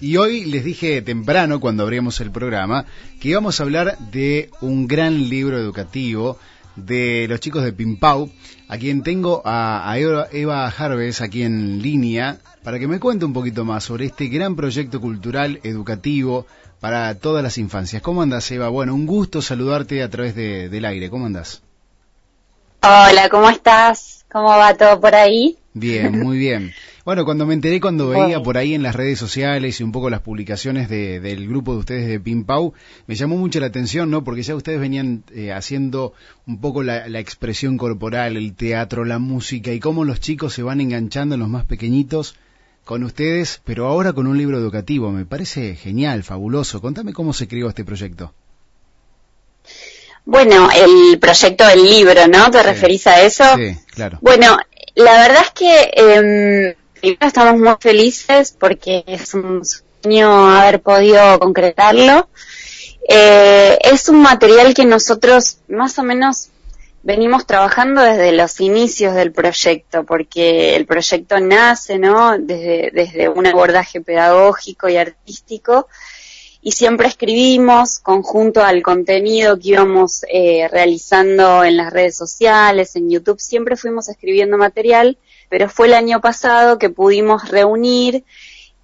Y hoy les dije temprano, cuando abrimos el programa, que íbamos a hablar de un gran libro educativo de los chicos de Pimpau, a quien tengo a, Eva, Harves aquí en línea, para que me cuente un poquito más sobre este gran proyecto cultural educativo para todas las infancias. ¿Cómo andas, Eva? Bueno, un gusto saludarte a través del aire. ¿Cómo andas? Hola, ¿cómo estás? ¿Cómo va todo por ahí? Bien, muy bien. Bueno, cuando me enteré, cuando veía por ahí en las redes sociales y un poco las publicaciones del grupo de ustedes de Pimpau, me llamó mucho la atención, ¿no? Porque ya ustedes venían eh, haciendo un poco la, expresión corporal, el teatro, la música y cómo los chicos se van enganchando, los más pequeñitos, con ustedes, pero ahora con un libro educativo. Me parece genial, fabuloso. Contame cómo se creó este proyecto. Bueno, el proyecto del libro, ¿no? ¿Te referís a eso? Sí, claro. Bueno, la verdad es que eh, estamos muy felices porque es un sueño haber podido concretarlo. Eh, es un material que nosotros más o menos venimos trabajando desde los inicios del proyecto, porque el proyecto nace, ¿no? Desde, desde un abordaje pedagógico y artístico, y siempre escribimos conjunto al contenido que íbamos eh, realizando en las redes sociales, en YouTube, siempre fuimos escribiendo material pero fue el año pasado que pudimos reunir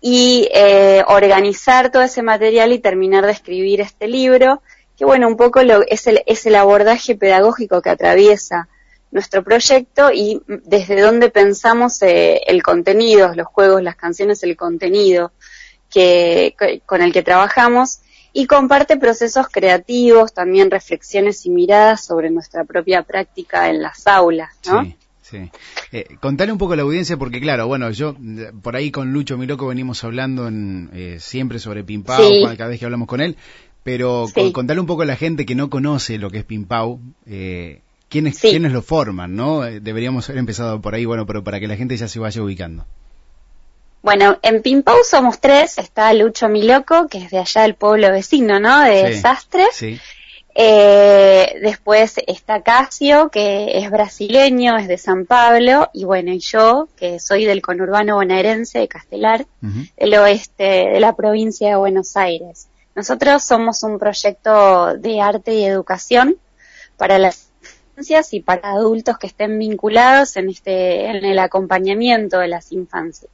y eh, organizar todo ese material y terminar de escribir este libro, que bueno, un poco lo, es, el, es el abordaje pedagógico que atraviesa nuestro proyecto y desde donde pensamos eh, el contenido, los juegos, las canciones, el contenido que, con el que trabajamos y comparte procesos creativos, también reflexiones y miradas sobre nuestra propia práctica en las aulas, ¿no? Sí. Eh, contale un poco a la audiencia, porque claro, bueno, yo por ahí con Lucho Miloco venimos hablando en, eh, siempre sobre Pimpau, cada vez que hablamos con él, pero contale un poco a la gente que no conoce lo que es Pimpau, eh, quiénes, quiénes lo forman, ¿no? Eh, deberíamos haber empezado por ahí, bueno, pero para que la gente ya se vaya ubicando. Bueno, en Pimpau somos tres, está Lucho Miloco, que es de allá del pueblo vecino, ¿no? De Sastre. Sí. Eh, después está Casio, que es brasileño, es de San Pablo, y bueno, y yo, que soy del conurbano bonaerense de Castelar, del oeste de la provincia de Buenos Aires. Nosotros somos un proyecto de arte y educación para las infancias y para adultos que estén vinculados en este, en el acompañamiento de las infancias.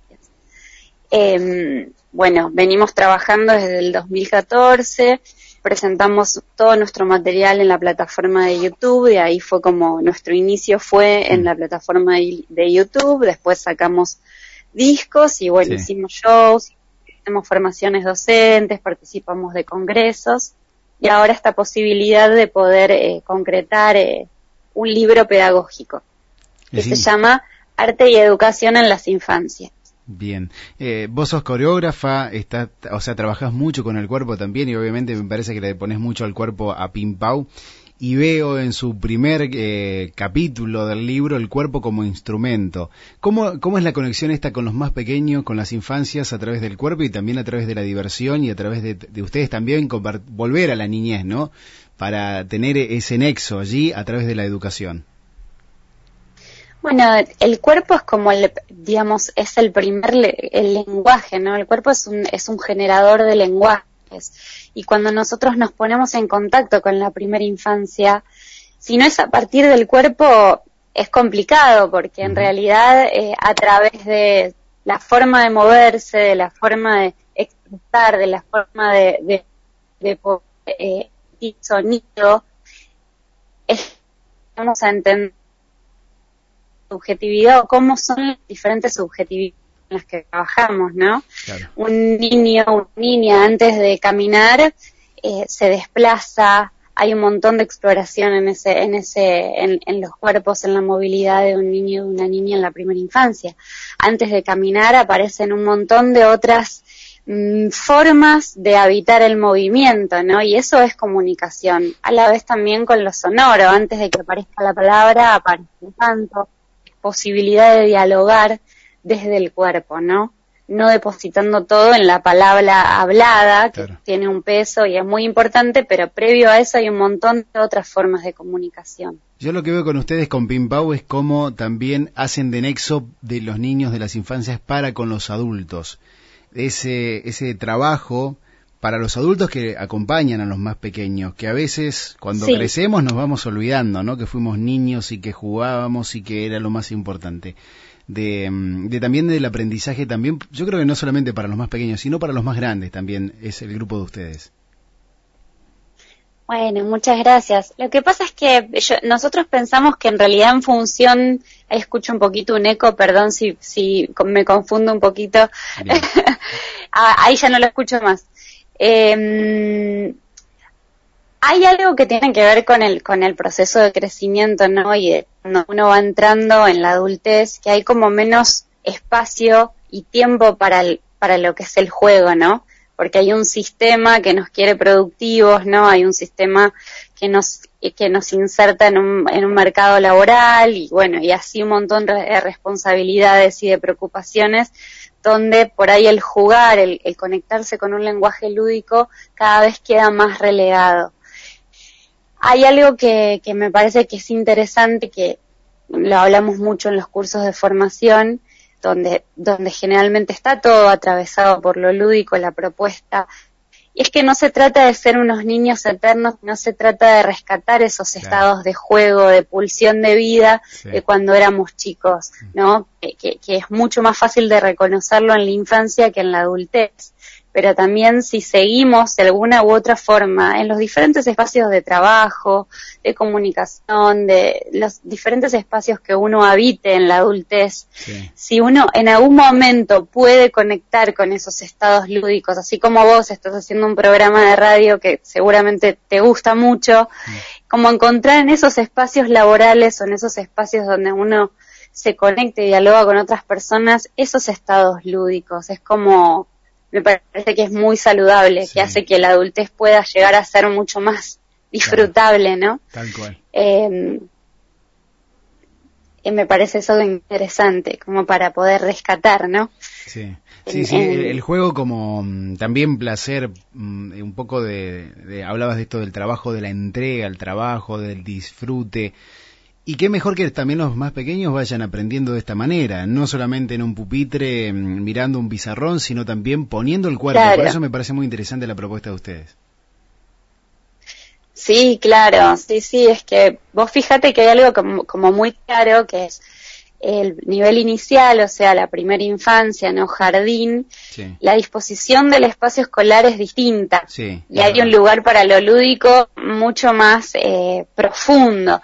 Em, bueno, venimos trabajando desde el 2014 presentamos todo nuestro material en la plataforma de YouTube, y ahí fue como nuestro inicio fue en mm. la plataforma de, YouTube, después sacamos discos y bueno, hicimos shows, hacemos formaciones docentes, participamos de congresos y ahora esta posibilidad de poder eh, concretar eh, un libro pedagógico que se llama Arte y Educación en las Infancias. Bien, eh, vos sos coreógrafa, está, o sea, trabajás mucho con el cuerpo también y obviamente me parece que le pones mucho al cuerpo a Pim Pau y veo en su primer eh, capítulo del libro el cuerpo como instrumento. ¿Cómo, ¿Cómo es la conexión esta con los más pequeños, con las infancias a través del cuerpo y también a través de la diversión y a través de, de ustedes también volver a la niñez, ¿no? Para tener ese nexo allí a través de la educación. Bueno, el cuerpo es como el, digamos, es el primer el lenguaje, ¿no? El cuerpo es un, es un generador de lenguajes. Y cuando nosotros nos ponemos en contacto con la primera infancia, si no es a partir del cuerpo, es complicado, porque en realidad eh, a través de la forma de moverse, de la forma de expresar, de la forma de, de, de, eh, sonido, es, vamos a entender subjetividad o cómo son las diferentes subjetividades en las que trabajamos, ¿no? Un niño, una niña antes de caminar eh, se desplaza, hay un montón de exploración en ese, en ese, en, los cuerpos, en la movilidad de un niño y una niña en la primera infancia. Antes de caminar aparecen un montón de otras mm, formas de habitar el movimiento, ¿no? Y eso es comunicación. A la vez también con lo sonoro. Antes de que aparezca la palabra aparece un canto, posibilidad de dialogar desde el cuerpo, ¿no? No depositando todo en la palabra hablada, que tiene un peso y es muy importante, pero previo a eso hay un montón de otras formas de comunicación. Yo lo que veo con ustedes con Pimpau es cómo también hacen de nexo de los niños de las infancias para con los adultos. ese, ese trabajo para los adultos que acompañan a los más pequeños, que a veces cuando crecemos nos vamos olvidando, ¿no? Que fuimos niños y que jugábamos y que era lo más importante. De, mm, de, también del aprendizaje también, yo creo que no solamente para los más pequeños, sino para los más grandes también es el grupo de ustedes. Bueno, muchas gracias. Lo que pasa es que nosotros pensamos que en realidad en función, ahí escucho un poquito un eco, perdón si, si me confundo un poquito, ah, ahí ya no lo escucho más. Eh, hay algo que tiene que ver con el, con el proceso de crecimiento, ¿no? Y cuando uno va entrando en la adultez, que hay como menos espacio y tiempo para, para lo que es el juego, ¿no? porque hay un sistema que nos quiere productivos, ¿no? Hay un sistema que nos, que nos inserta en un, en un mercado laboral y bueno, y así un montón de responsabilidades y de preocupaciones donde por ahí el jugar, el, conectarse con un lenguaje lúdico cada vez queda más relegado. Hay algo que, que me parece que es interesante, que lo hablamos mucho en los cursos de formación, donde, donde generalmente está todo atravesado por lo lúdico, la propuesta. Y es que no se trata de ser unos niños eternos, no se trata de rescatar esos estados de juego, de pulsión de vida de cuando éramos chicos, ¿no? que, que es mucho más fácil de reconocerlo en la infancia que en la adultez pero también si seguimos de alguna u otra forma en los diferentes espacios de trabajo, de comunicación, de los diferentes espacios que uno habite en la adultez, si uno en algún momento puede conectar con esos estados lúdicos, así como vos estás haciendo un programa de radio que seguramente te gusta mucho, como encontrar en esos espacios laborales o en esos espacios donde uno se conecte y dialoga con otras personas, esos estados lúdicos, es como me parece que es muy saludable, que hace que la adultez pueda llegar a ser mucho más disfrutable, ¿no? Tal cual. Y me parece eso interesante, como para poder rescatar, ¿no? Sí, sí, sí, el, juego como mm, también placer, mm, un poco de, hablabas de esto del trabajo, de la entrega al trabajo, del disfrute, y qué mejor que también los más pequeños vayan aprendiendo de esta manera, no solamente en un pupitre mm, mirando un pizarrón, sino también poniendo el cuerpo. Por eso me parece muy interesante la propuesta de ustedes. Sí, claro, sí, sí, es que vos fíjate que hay algo como, muy claro que es el nivel inicial, o sea, la primera infancia, no jardín, la disposición del espacio escolar es distinta. y hay un lugar para lo lúdico mucho más eh, profundo.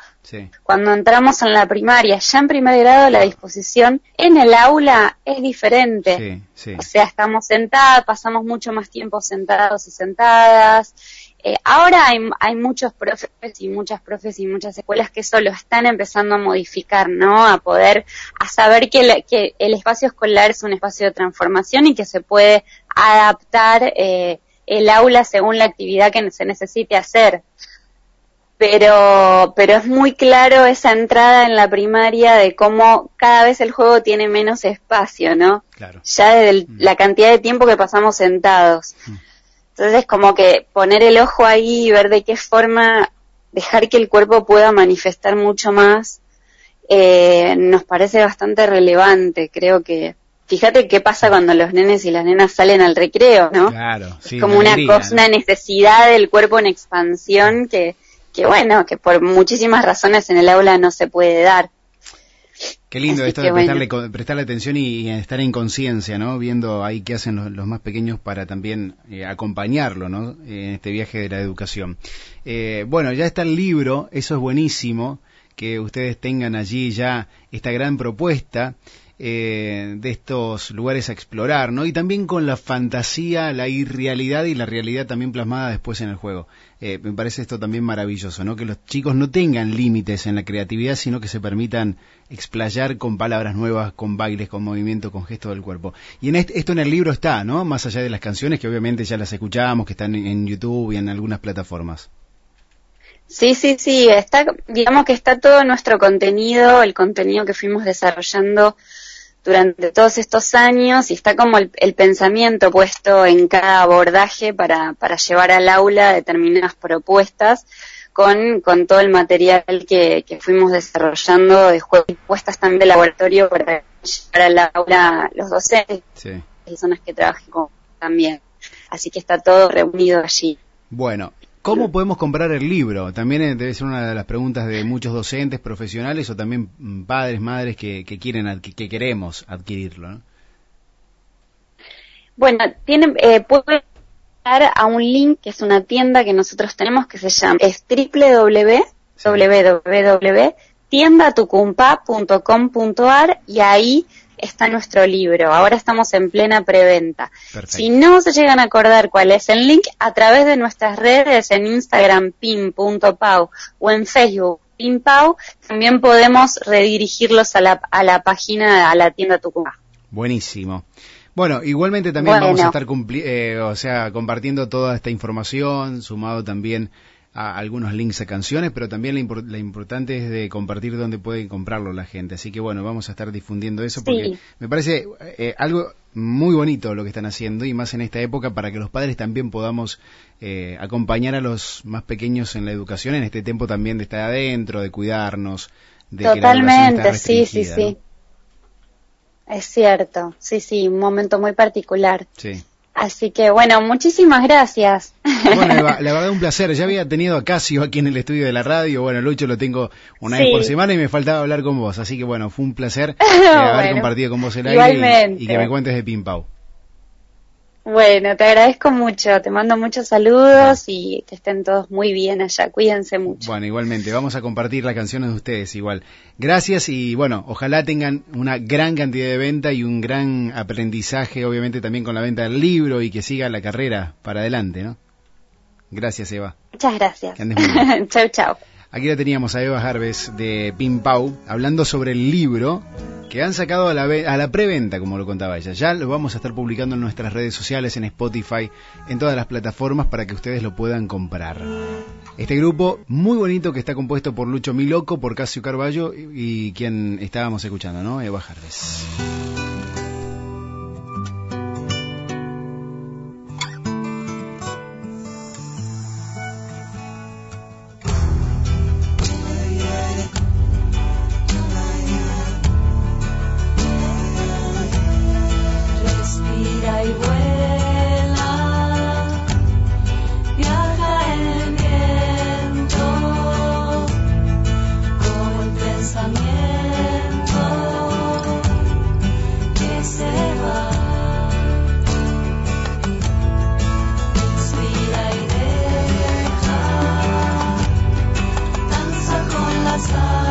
Cuando entramos en la primaria, ya en primer grado, la disposición en el aula es diferente. O sea, estamos sentadas, pasamos mucho más tiempo sentados y sentadas. Eh, ahora hay, muchos profes y muchas profes y muchas escuelas que eso lo están empezando a modificar, ¿no? A poder, a saber que, que el espacio escolar es un espacio de transformación y que se puede adaptar eh, el aula según la actividad que se necesite hacer pero, pero es muy claro esa entrada en la primaria de cómo cada vez el juego tiene menos espacio, ¿no? Claro. Ya de mm. la cantidad de tiempo que pasamos sentados. Mm. Entonces, como que poner el ojo ahí y ver de qué forma dejar que el cuerpo pueda manifestar mucho más, eh, nos parece bastante relevante. Creo que, fíjate qué pasa cuando los nenes y las nenas salen al recreo, ¿no? Claro, sí, es como una, cosa, una necesidad del cuerpo en expansión que, que bueno, que por muchísimas razones en el aula no se puede dar. Qué lindo esto de prestarle, prestarle, atención y, estar en conciencia, ¿no? Viendo ahí qué hacen los, más pequeños para también eh, acompañarlo, ¿no? En este viaje de la educación. Eh, bueno, ya está el libro, eso es buenísimo, que ustedes tengan allí ya esta gran propuesta. Eh, de estos lugares a explorar, ¿no? Y también con la fantasía, la irrealidad y la realidad también plasmada después en el juego. Eh, me parece esto también maravilloso, ¿no? Que los chicos no tengan límites en la creatividad, sino que se permitan explayar con palabras nuevas, con bailes, con movimiento, con gestos del cuerpo. Y en esto en el libro está, ¿no? Más allá de las canciones que obviamente ya las escuchamos, que están en YouTube y en algunas plataformas. Sí, sí, sí, está, digamos que está todo nuestro contenido, el contenido que fuimos desarrollando durante todos estos años y está como el, pensamiento puesto en cada abordaje para, para llevar al aula determinadas propuestas con, con todo el material que, que fuimos desarrollando de juegos y puestas también de laboratorio para llevar al aula los docentes. personas que trabajen con también. Así que está todo reunido allí. Bueno, ¿Cómo podemos comprar el libro? También debe ser una de las preguntas de muchos docentes, profesionales o también mm, padres, madres que, quieren, que queremos adquirirlo. Bueno, tienen, eh, pueden dar a un link que es una tienda que nosotros tenemos que se llama es www.tiendatucumpa.com.ar y ahí está nuestro libro. Ahora estamos en plena preventa. Si no se llegan a acordar cuál es el link, a través de nuestras redes en Instagram pin.pau o en Facebook pinpau, también podemos redirigirlos a la, a la página, a la tienda Tucumán. Buenísimo. Bueno, igualmente también vamos a estar eh, o sea, compartiendo toda esta información, sumado también algunos links a canciones, pero también la, importante es de compartir dónde pueden comprarlo la gente. Así que bueno, vamos a estar difundiendo eso porque me parece eh, algo muy bonito lo que están haciendo y más en esta época para que los padres también podamos eh, acompañar a los más pequeños en la educación en este tiempo también de estar adentro, de cuidarnos. De Totalmente, sí, sí, sí. Es cierto, sí, sí, un momento muy particular. Sí. Así que bueno, muchísimas gracias. Bueno, la verdad un placer. Ya había tenido a Casio aquí en el estudio de la radio. Bueno, Lucho lo tengo una vez por semana y me faltaba hablar con vos. Así que bueno, fue un placer eh, haber compartido con vos el aire y, que me cuentes de Pimpau. Bueno, te agradezco mucho, te mando muchos saludos y que estén todos muy bien allá, cuídense mucho. Bueno, igualmente, vamos a compartir las canciones de ustedes igual. Gracias y bueno, ojalá tengan una gran cantidad de venta y un gran aprendizaje, obviamente también con la venta del libro y que siga la carrera para adelante, ¿no? Gracias, Eva. Muchas gracias. chau, chau. Aquí la teníamos a Eva Jarves de Pimpau hablando sobre el libro que han sacado a la, a la preventa, como lo contaba ella. Ya lo vamos a estar publicando en nuestras redes sociales, en Spotify, en todas las plataformas para que ustedes lo puedan comprar. Este grupo muy bonito que está compuesto por Lucho Miloco, por Casio Carballo y, y quien estábamos escuchando, ¿no? Eva Jarves. side.